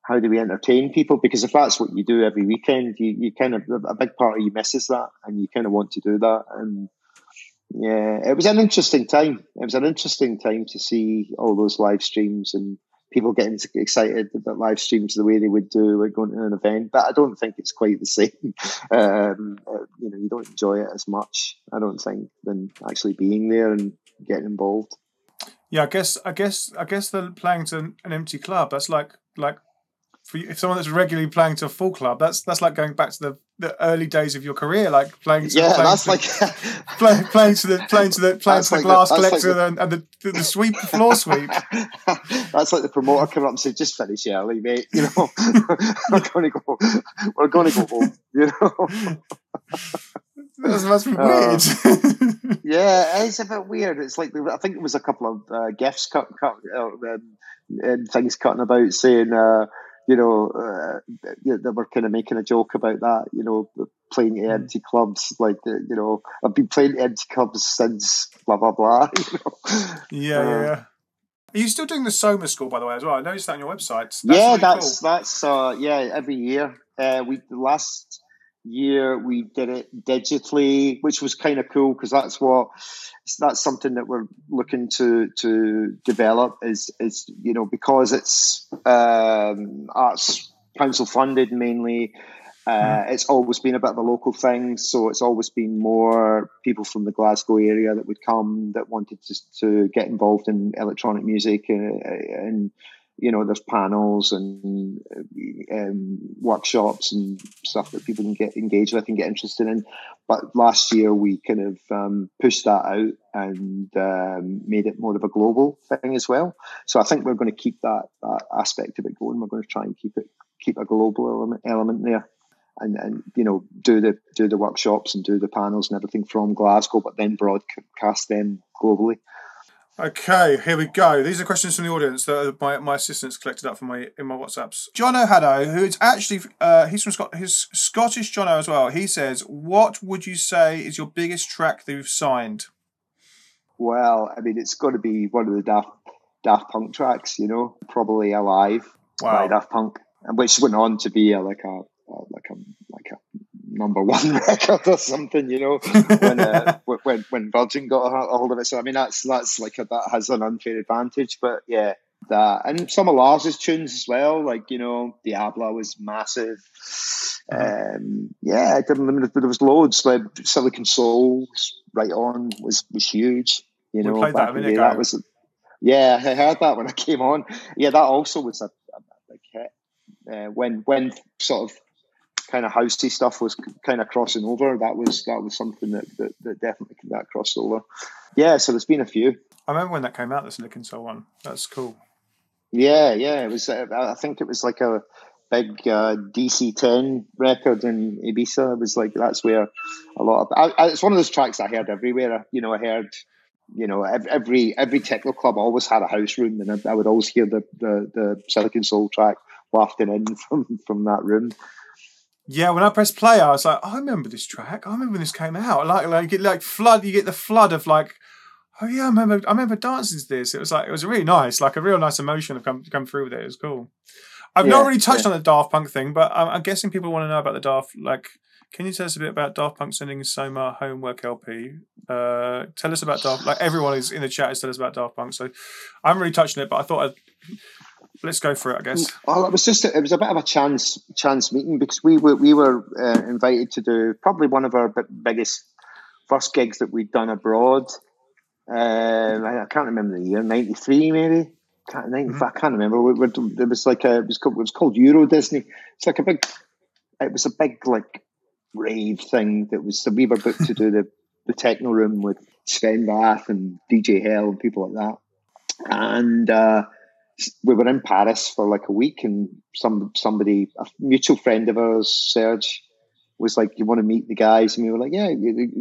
how do we entertain people? Because if that's what you do every weekend you, you kind of a big part of you misses that and you kind of want to do that. And yeah it was an interesting time. It was an interesting time to see all those live streams and people getting excited about live streams the way they would do going to an event but i don't think it's quite the same. Um, uh, you know you don't enjoy it as much i don't think than actually being there and getting involved yeah, I guess I guess I guess they're playing to an empty club. That's like like for you, if someone that's regularly playing to a full club, that's that's like going back to the, the early days of your career, like playing. To, yeah, playing that's to, like play, playing to the playing to the playing to the like glass the, collector like the, and, the, the, the sweep the floor sweep. that's like the promoter coming up and say, "Just finish early, mate. You know, we're going to go. We're going to go home. You know." That must be weird. Uh, yeah, it's a bit weird. It's like I think it was a couple of uh, gifts cut, cut uh, and things cutting about saying, uh, you know, uh, they were kind of making a joke about that. You know, playing mm. empty clubs, like you know, I've been playing empty clubs since blah blah blah. You know? Yeah, uh, yeah. Are you still doing the Soma School, by the way, as well? I noticed that on your website. That's yeah, really that's cool. that's uh, yeah. Every year, uh, we last year we did it digitally, which was kind of cool because that's what that's something that we're looking to to develop is is you know because it's um, arts council funded mainly. Uh, hmm. it's always been a bit of a local thing, so it's always been more people from the Glasgow area that would come that wanted to, to get involved in electronic music and, uh, and you know, there's panels and um, workshops and stuff that people can get engaged with and get interested in. But last year we kind of um, pushed that out and um, made it more of a global thing as well. So I think we're going to keep that, that aspect of it going. We're going to try and keep it keep a global element, element there. And, and you know do the do the workshops and do the panels and everything from Glasgow, but then broadcast them globally. Okay, here we go. These are questions from the audience that my, my assistants collected up from my in my WhatsApps. John O'Haddo, who is actually uh, he's from Scott, he's Scottish John O as well. He says, "What would you say is your biggest track that you've signed?" Well, I mean, it's got to be one of the Daft Daft Punk tracks. You know, probably "Alive" wow. by Daft Punk, which went on to be a, like a, a like a like a number one record or something, you know, when, uh, when when Virgin got a hold of it. So I mean, that's that's like a, that has an unfair advantage. But yeah, that and some of Lars's tunes as well, like you know, Diabla was massive. Um, yeah, it didn't limit but there was loads. Like Silicon Soul, right on was was huge. You know, that, that was. Yeah, I heard that when I came on. Yeah, that also was a, a big hit. Uh, when when sort of kind of housey stuff was kind of crossing over. That was that was something that, that, that definitely that crossed over. Yeah, so there's been a few. I remember when that came out, the Silicon so on. That's cool. Yeah, yeah. It was. Uh, I think it was like a big uh, DC10 record in Ibiza. It was like that's where a lot of. I, I, it's one of those tracks I heard everywhere. You know, I heard. You know, every every techno club always had a house room, and I, I would always hear the, the the Silicon Soul track wafting in from from that room. Yeah, when I pressed play, I was like, oh, I remember this track. I remember when this came out. Like, like, you get like flood. You get the flood of like, oh yeah, I remember. I remember dancing to this. It was like it was really nice. Like a real nice emotion have come come through with it. It was cool. I've yeah, not really touched yeah. on the Daft Punk thing, but I'm, I'm, guessing people want to know about the Daft. Like, can you tell us a bit about Daft Punk sending Soma homework LP? Uh, tell us about Daft. Like everyone is in the chat is tell us about Daft Punk. So I'm really touching it, but I thought I'd let's go for it. I guess. Well, it was just a, it was a bit of a chance chance meeting because we were we were uh, invited to do probably one of our biggest first gigs that we'd done abroad. Um, I, I, can't remember the year, ninety three maybe. Can't, 90, mm-hmm. I can't remember. We, we, it was like a it was called, it was called Euro Disney. It's like a big. It was a big like rave thing that was. So we were booked to do the the techno room with Sven Väth and DJ Hell and people like that. And uh, we were in Paris for like a week, and some somebody, a mutual friend of ours, Serge, was like, "You want to meet the guys?" And we were like, "Yeah,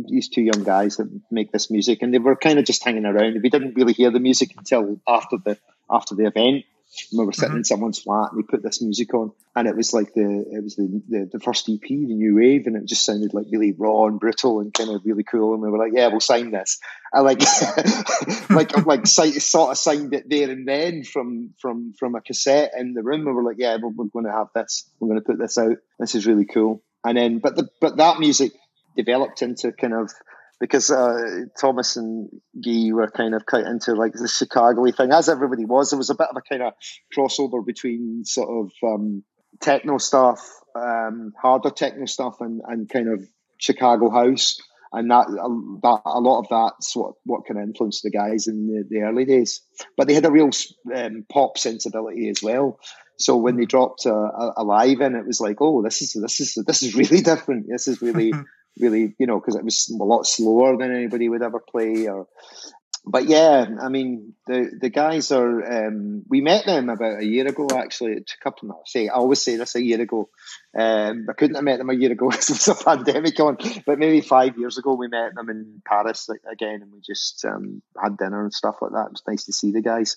these two young guys that make this music," and they were kind of just hanging around. We didn't really hear the music until after the after the event. And we were sitting mm-hmm. in someone's flat, and they put this music on, and it was like the it was the, the, the first EP, the new wave, and it just sounded like really raw and brutal and kind of really cool. And we were like, "Yeah, we'll sign this." I like like like sort of signed it there and then from from from a cassette in the room. We were like, "Yeah, we're, we're going to have this. We're going to put this out. This is really cool." And then, but the but that music developed into kind of because uh, Thomas and Guy were kind of cut into like the Chicago thing, as everybody was. There was a bit of a kind of crossover between sort of um, techno stuff, um, harder techno stuff, and, and kind of Chicago house. And that, that a lot of that's what, what kind of influenced the guys in the, the early days. But they had a real um, pop sensibility as well. So when they dropped a, a, a, live in, it was like, oh, this is this is this is really different. This is really really, you know, because it was a lot slower than anybody would ever play. Or, but yeah, I mean, the the guys are. Um, we met them about a year ago. Actually, it took up. I say I always say this a year ago. Um, I couldn't have met them a year ago because there was a pandemic on. But maybe five years ago, we met them in Paris again, and we just um, had dinner and stuff like that. It was nice to see the guys.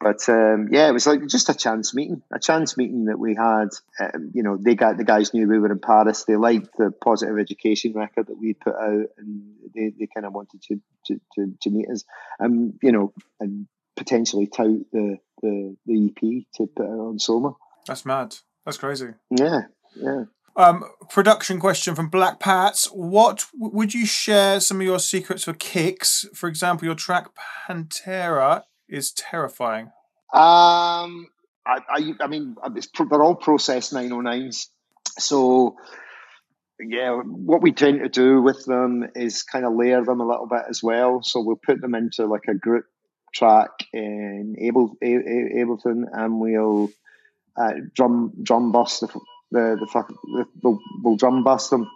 But um, yeah, it was like just a chance meeting, a chance meeting that we had. Um, you know, they got the guys knew we were in Paris. They liked the positive education record that we put out, and they, they kind of wanted to, to, to, to meet us, and you know, and potentially tout the, the the EP to put out on Soma. That's mad. That's crazy. Yeah, yeah. Um, production question from Black Pats. What would you share some of your secrets for kicks? For example, your track Pantera is terrifying? Um, I, I, I mean, they're all process 909s. So, yeah, what we tend to do with them is kind of layer them a little bit as well. So we'll put them into like a group track in Able, Ableton, and we'll uh, drum Drum Buss the the, the, the we'll, we'll Drum Buss them.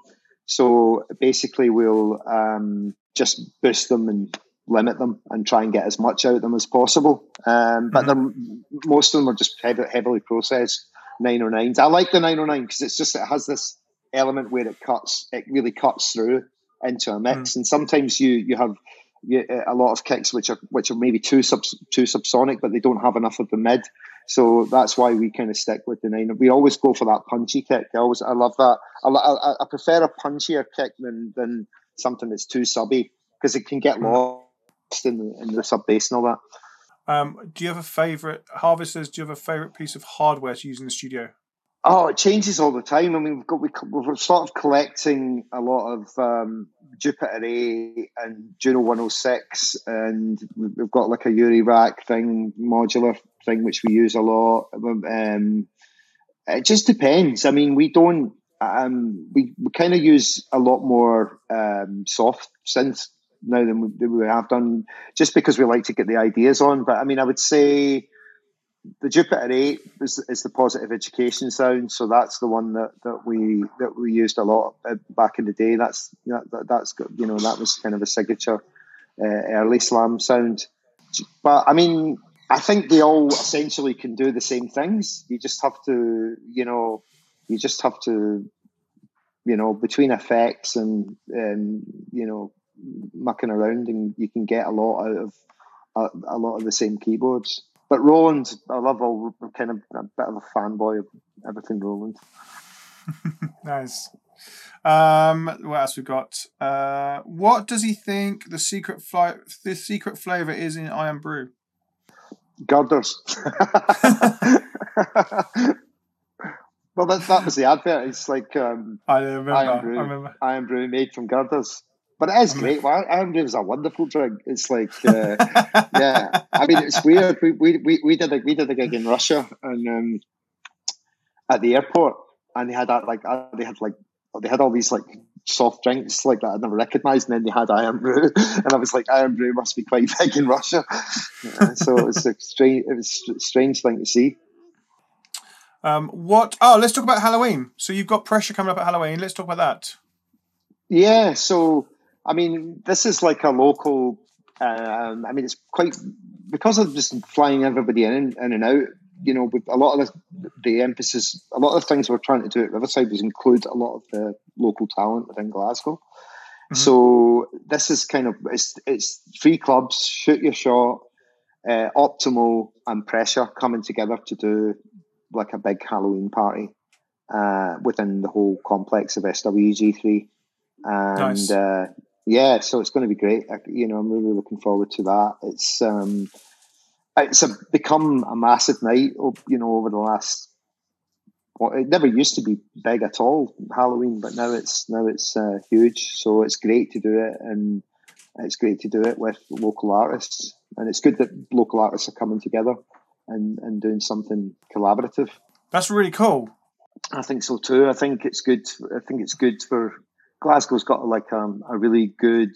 So basically, we'll um, just boost them and limit them and try and get as much out of them as possible. Um, but mm-hmm. most of them are just heavy, heavily processed 909s. I like the 909 because it's just it has this element where it cuts, it really cuts through into a mix. Mm. And sometimes you you have you, a lot of kicks which are which are maybe too sub too subsonic, but they don't have enough of the mid. So that's why we kind of stick with the nine. We always go for that punchy kick. I always I love that. I, I, I prefer a punchier kick than than something that's too subby because it can get hmm. In the, in the sub bass and all that. Um, do you have a favorite harvesters? Do you have a favorite piece of hardware to use in the studio? Oh, it changes all the time. I mean, we've got we, we're sort of collecting a lot of um, Jupiter Eight and Juno 106, and we've got like a Eurorack thing, modular thing, which we use a lot. Um, it just depends. I mean, we don't. Um, we we kind of use a lot more um, soft synths now than we, we have done, just because we like to get the ideas on. But I mean, I would say the Jupiter Eight is, is the positive education sound, so that's the one that, that we that we used a lot uh, back in the day. That's that, that's you know that was kind of a signature uh, early slam sound. But I mean, I think they all essentially can do the same things. You just have to, you know, you just have to, you know, between effects and um, you know mucking around, and you can get a lot out of a, a lot of the same keyboards. But Roland, I love all. Kind of a bit of a fanboy of everything Roland. nice. Um, what else we got? Uh, what does he think the secret fly, the secret flavor is in Irn-Bru? Girders. well, that, that was the advert. It's like um, I remember. Irn-Bru, I remember. Irn-Bru made from girders. But it is great. Well, Irn-Bru is a wonderful drink. It's like, uh, yeah. I mean, it's weird. We, we, we, we did a we did a gig in Russia and um, at the airport, and they had that like uh, they had like they had all these like soft drinks like that I'd never recognised, and then they had Irn-Bru, and I was like, Irn-Bru must be quite big in Russia. Yeah, so it was a strange, it was a strange thing to see. Um, what? Oh, let's talk about Halloween. So you've got pressure coming up at Halloween. Let's talk about that. Yeah. So I mean, this is like a local. Um, I mean, it's quite because of just flying everybody in, in and out. You know, with a lot of the, the emphasis, a lot of the things we're trying to do at Riverside was include a lot of the local talent within Glasgow. Mm-hmm. So this is kind of it's it's three clubs, shoot your shot, uh, Optimo and pressure coming together to do like a big Halloween party uh, within the whole complex of SWG3. And nice. uh, yeah, so it's going to be great. I, you know, I'm really looking forward to that. It's um, it's a, become a massive night. You know, over the last, well, it never used to be big at all Halloween, but now it's now it's uh, huge. So it's great to do it, and it's great to do it with local artists. And it's good that local artists are coming together and and doing something collaborative. That's really cool. I think so too. I think it's good. I think it's good for Glasgow's got like um, a really good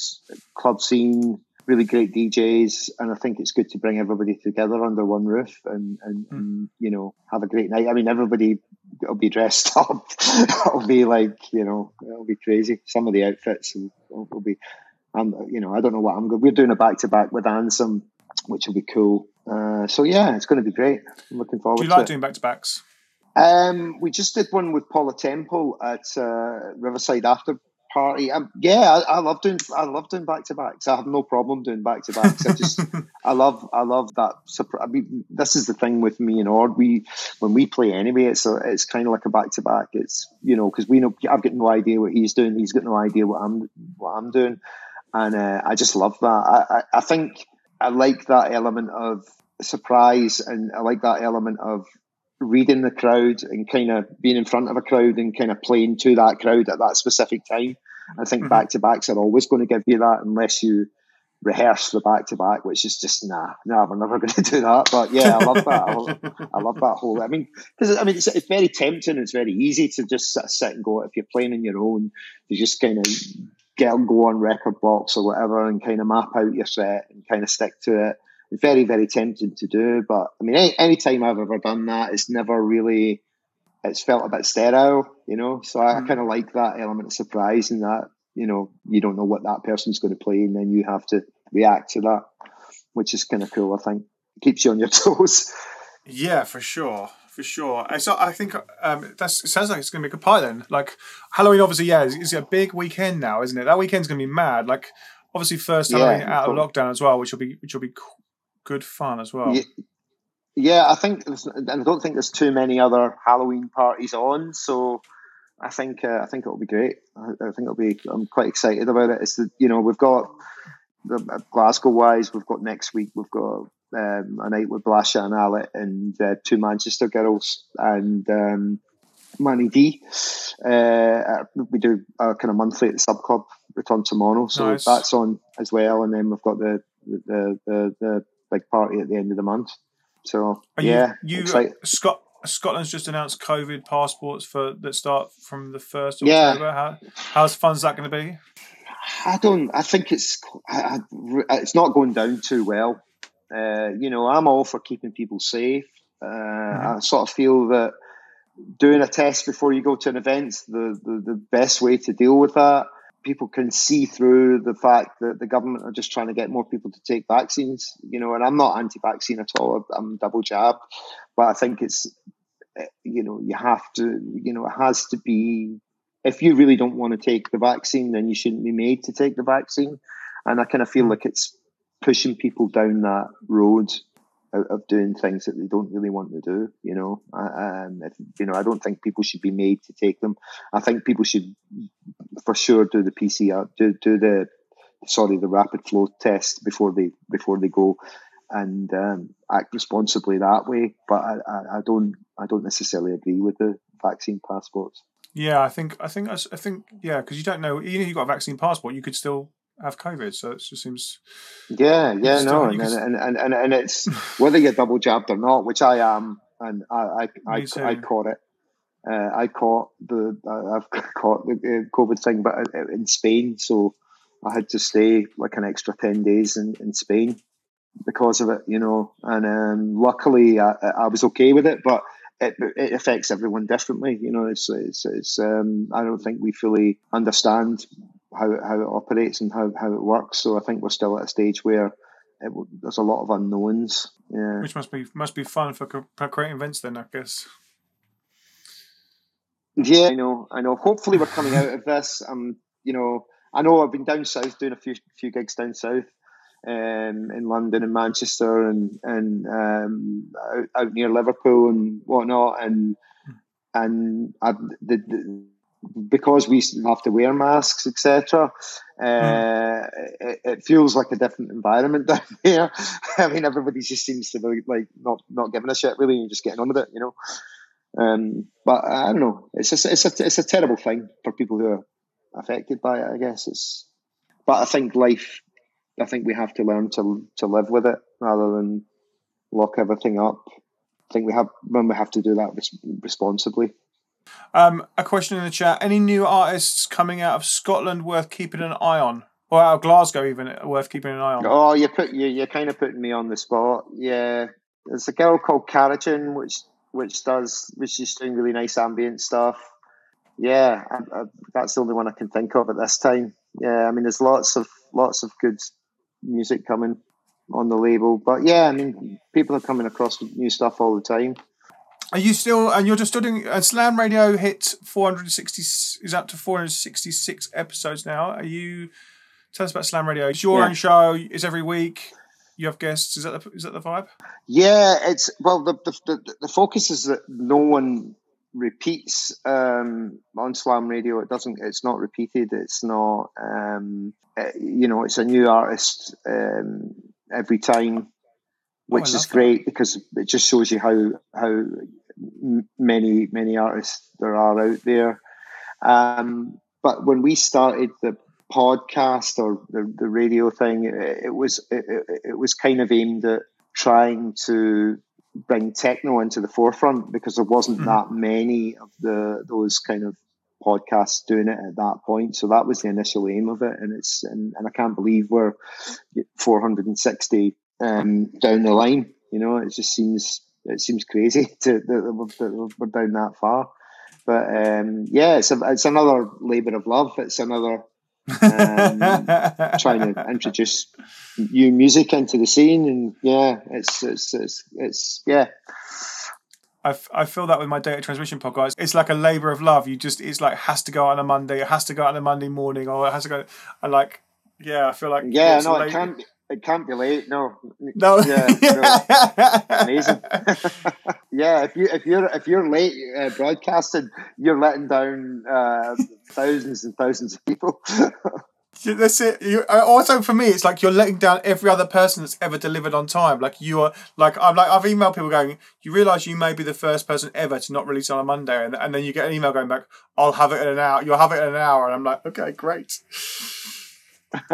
club scene, really great DJs, and I think it's good to bring everybody together under one roof and, and, mm. and you know have a great night. I mean, everybody will be dressed up. it'll be like you know, it'll be crazy. Some of the outfits will, will be, and you know, I don't know what I'm. We're doing a back to back with Ansem, which will be cool. Uh, so yeah, it's going to be great. I'm looking forward. Do you like doing back to backs? Um, we just did one with Paula Temple at uh, Riverside after party. Um, yeah, I, I, love doing I love doing back to backs. I have no problem doing back to backs. I just I love I love that. I mean, this is the thing with me and Ord. We when we play anyway, it's a, it's kind of like a back to back. It's you know because we know I've got no idea what he's doing. He's got no idea what I'm what I'm doing, and uh, I just love that. I, I I think I like that element of surprise, and I like that element of reading the crowd and kind of being in front of a crowd and kind of playing to that crowd at that specific time. I think mm-hmm. back to backs are always going to give you that unless you rehearse the back to back, which is just nah, nah, we're never going to do that. But yeah, I love that. I love, I love that whole. I mean, because I mean, it's, it's, very tempting. It's very easy to just sort of sit and go if you're playing on your own. You just kind of get go on rekordbox or whatever and kind of map out your set and kind of stick to it very very tempting to do. But I mean, any, any time I've ever done that, it's never really it's felt a bit sterile, you know. So I, mm. I kind of like that element of surprise and that you know you don't know what that person's going to play, and then you have to react to that, which is kind of cool. I think it keeps you on your toes. Yeah, for sure, for sure. I so I think um, that's it sounds like it's going to be a good pie then. Like Halloween, obviously, yeah, it's, it's a big weekend now, isn't it? That weekend's going to be mad. Like obviously, first Halloween yeah, out cool. of lockdown as well, which will be which will be good fun as well. Yeah, yeah I think, and I don't think there's too many other Halloween parties on, so I think uh, I think it'll be great. I, I, think it'll be. I'm quite excited about it. It's the you know we've got the Glasgow wise, we've got next week we've got um, a night with Blasha and Alec and uh, two Manchester girls and um, Manny D. Uh, we do a kind of monthly at the sub club Return to Mono, so nice. that's on as well. And then we've got the the, the the big party at the end of the month. So Are yeah, you, you Scott. Scotland's just announced COVID passports for that start from the first yeah. October. How how's fun's that going to be? I don't. I think it's I, I, it's not going down too well. Uh, you know, I'm all for keeping people safe. Uh, mm-hmm. I sort of feel that doing a test before you go to an event the, the, the best way to deal with that. People can see through the fact that the government are just trying to get more people to take vaccines. You know, and I'm not anti-vaccine at all. I'm double jabbed, but I think it's eh, you know you have to you know it has to be if you really don't want to take the vaccine, then you shouldn't be made to take the vaccine. And I kind of feel mm. like it's pushing people down that road of, of doing things that they don't really want to do. You know, um, if, you know, I don't think people should be made to take them. I think people should, for sure, do the PCR, do do the sorry, the rapid flow test before they before they go and um, act responsibly that way. But I, I, I, don't I don't necessarily agree with the vaccine passports. Yeah, I think I think I think yeah, because you don't know even if you've got a vaccine passport, you could still have COVID. So it just seems. Yeah, yeah, no, and, and, and, and, and it's whether you're double jabbed or not, which I am, and I I, I, I, caught it. Uh, I caught the I've caught the uh, COVID thing, but uh, in Spain, so I had to stay like an extra ten days in, in Spain because of it, you know. And um, luckily, I, I was okay with it, but it, it affects everyone differently. You know, it's it's, it's um, I don't think we fully understand how it, how it operates and how, how it works. So I think we're still at a stage where it, there's a lot of unknowns. Yeah, which must be must be fun for, for creating events then, I guess. Yeah, I know, I know. Hopefully, we're coming out of this. Um, you know, I know I've been down south doing a few few gigs down south, um, in London and Manchester and and um, out, out, near Liverpool and whatnot, and and I, the, the, because we have to wear masks, etc. Uh, mm. it, it, feels like a different environment down there. I mean, everybody just seems to be like not not giving a shit really, and just getting on with it, you know. Um, but I don't know. It's a, it's a it's a terrible thing for people who are affected by it. I guess it's. But I think life I think we have to learn to to live with it rather than lock everything up. I think we have when we have to do that res- responsibly. Um, a question in the chat: Any new artists coming out of Scotland worth keeping an eye on, or out of Glasgow even worth keeping an eye on? Oh, you put you you're kind of putting me on the spot. Yeah, there's a girl called Karajan which which does which is doing really nice ambient stuff. Yeah, I, I, that's the only one I can think of at this time. Yeah, I mean, there's lots of lots of good music coming on the label. But yeah, I mean, people are coming across new stuff all the time. Are you still, and you're just studying? uh, Slam Radio hit 460, is up to 466 episodes now. Are you, tell us about Slam Radio. It's your yeah. own show, it's every week. You have guests. Is that the, is that the vibe? Yeah, it's, well, the, the, the, the focus is that no one repeats um, on Slam Radio. It doesn't. It's not repeated. It's not. Um, uh, you know, it's a new artist um, every time, which oh, is great that. because it just shows you how how many many artists there are out there. Um, but when we started the podcast or the, the radio thing, it, it was it, it was kind of aimed at trying to bring techno into the forefront because there wasn't mm-hmm. that many of the those kind of podcasts doing it at that point. So that was the initial aim of it, and it's and, and I can't believe we're 460 um, down the line. You know, it just seems it seems crazy to that we're, we're down that far. But um, yeah, it's a, it's another labour of love. It's another um, trying to introduce new music into the scene, and yeah, it's it's it's, it's yeah. I, f- I feel that with my data transmission podcast. It's like a labor of love. You just, it's like, has to go out on a Monday. It has to go out on a Monday morning or it has to go. I like, yeah, I feel like. Yeah, no, it can't, it can't be late. No. No. Yeah. no. Amazing. yeah. If you, if you're, if you're late uh, broadcasting, you're letting down uh, thousands and thousands of people. That's it. You, uh, also, for me, it's like you're letting down every other person that's ever delivered on time. Like you are, like I'm like I've emailed people going, you realise you may be the first person ever to not release on a Monday, and, and then you get an email going back, I'll have it in an hour. You'll have it in an hour, and I'm like, okay, great.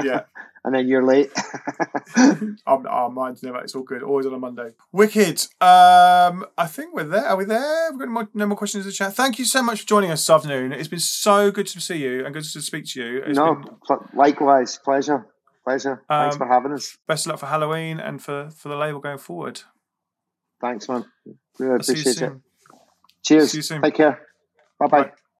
Yeah. and then you're late. um, oh, mine's never. It's all good. Always on a Monday. Wicked. Um, I think we're there. Are we there? We've got no more, no more questions in the chat. Thank you so much for joining us this afternoon. It's been so good to see you and good to speak to you. It's no, been, likewise, pleasure, pleasure. Thanks Um, for having us. best of luck for Halloween and for for the label going forward. Thanks, man. Really I'll appreciate it. Cheers. See you soon. Take care. Bye bye. Bye.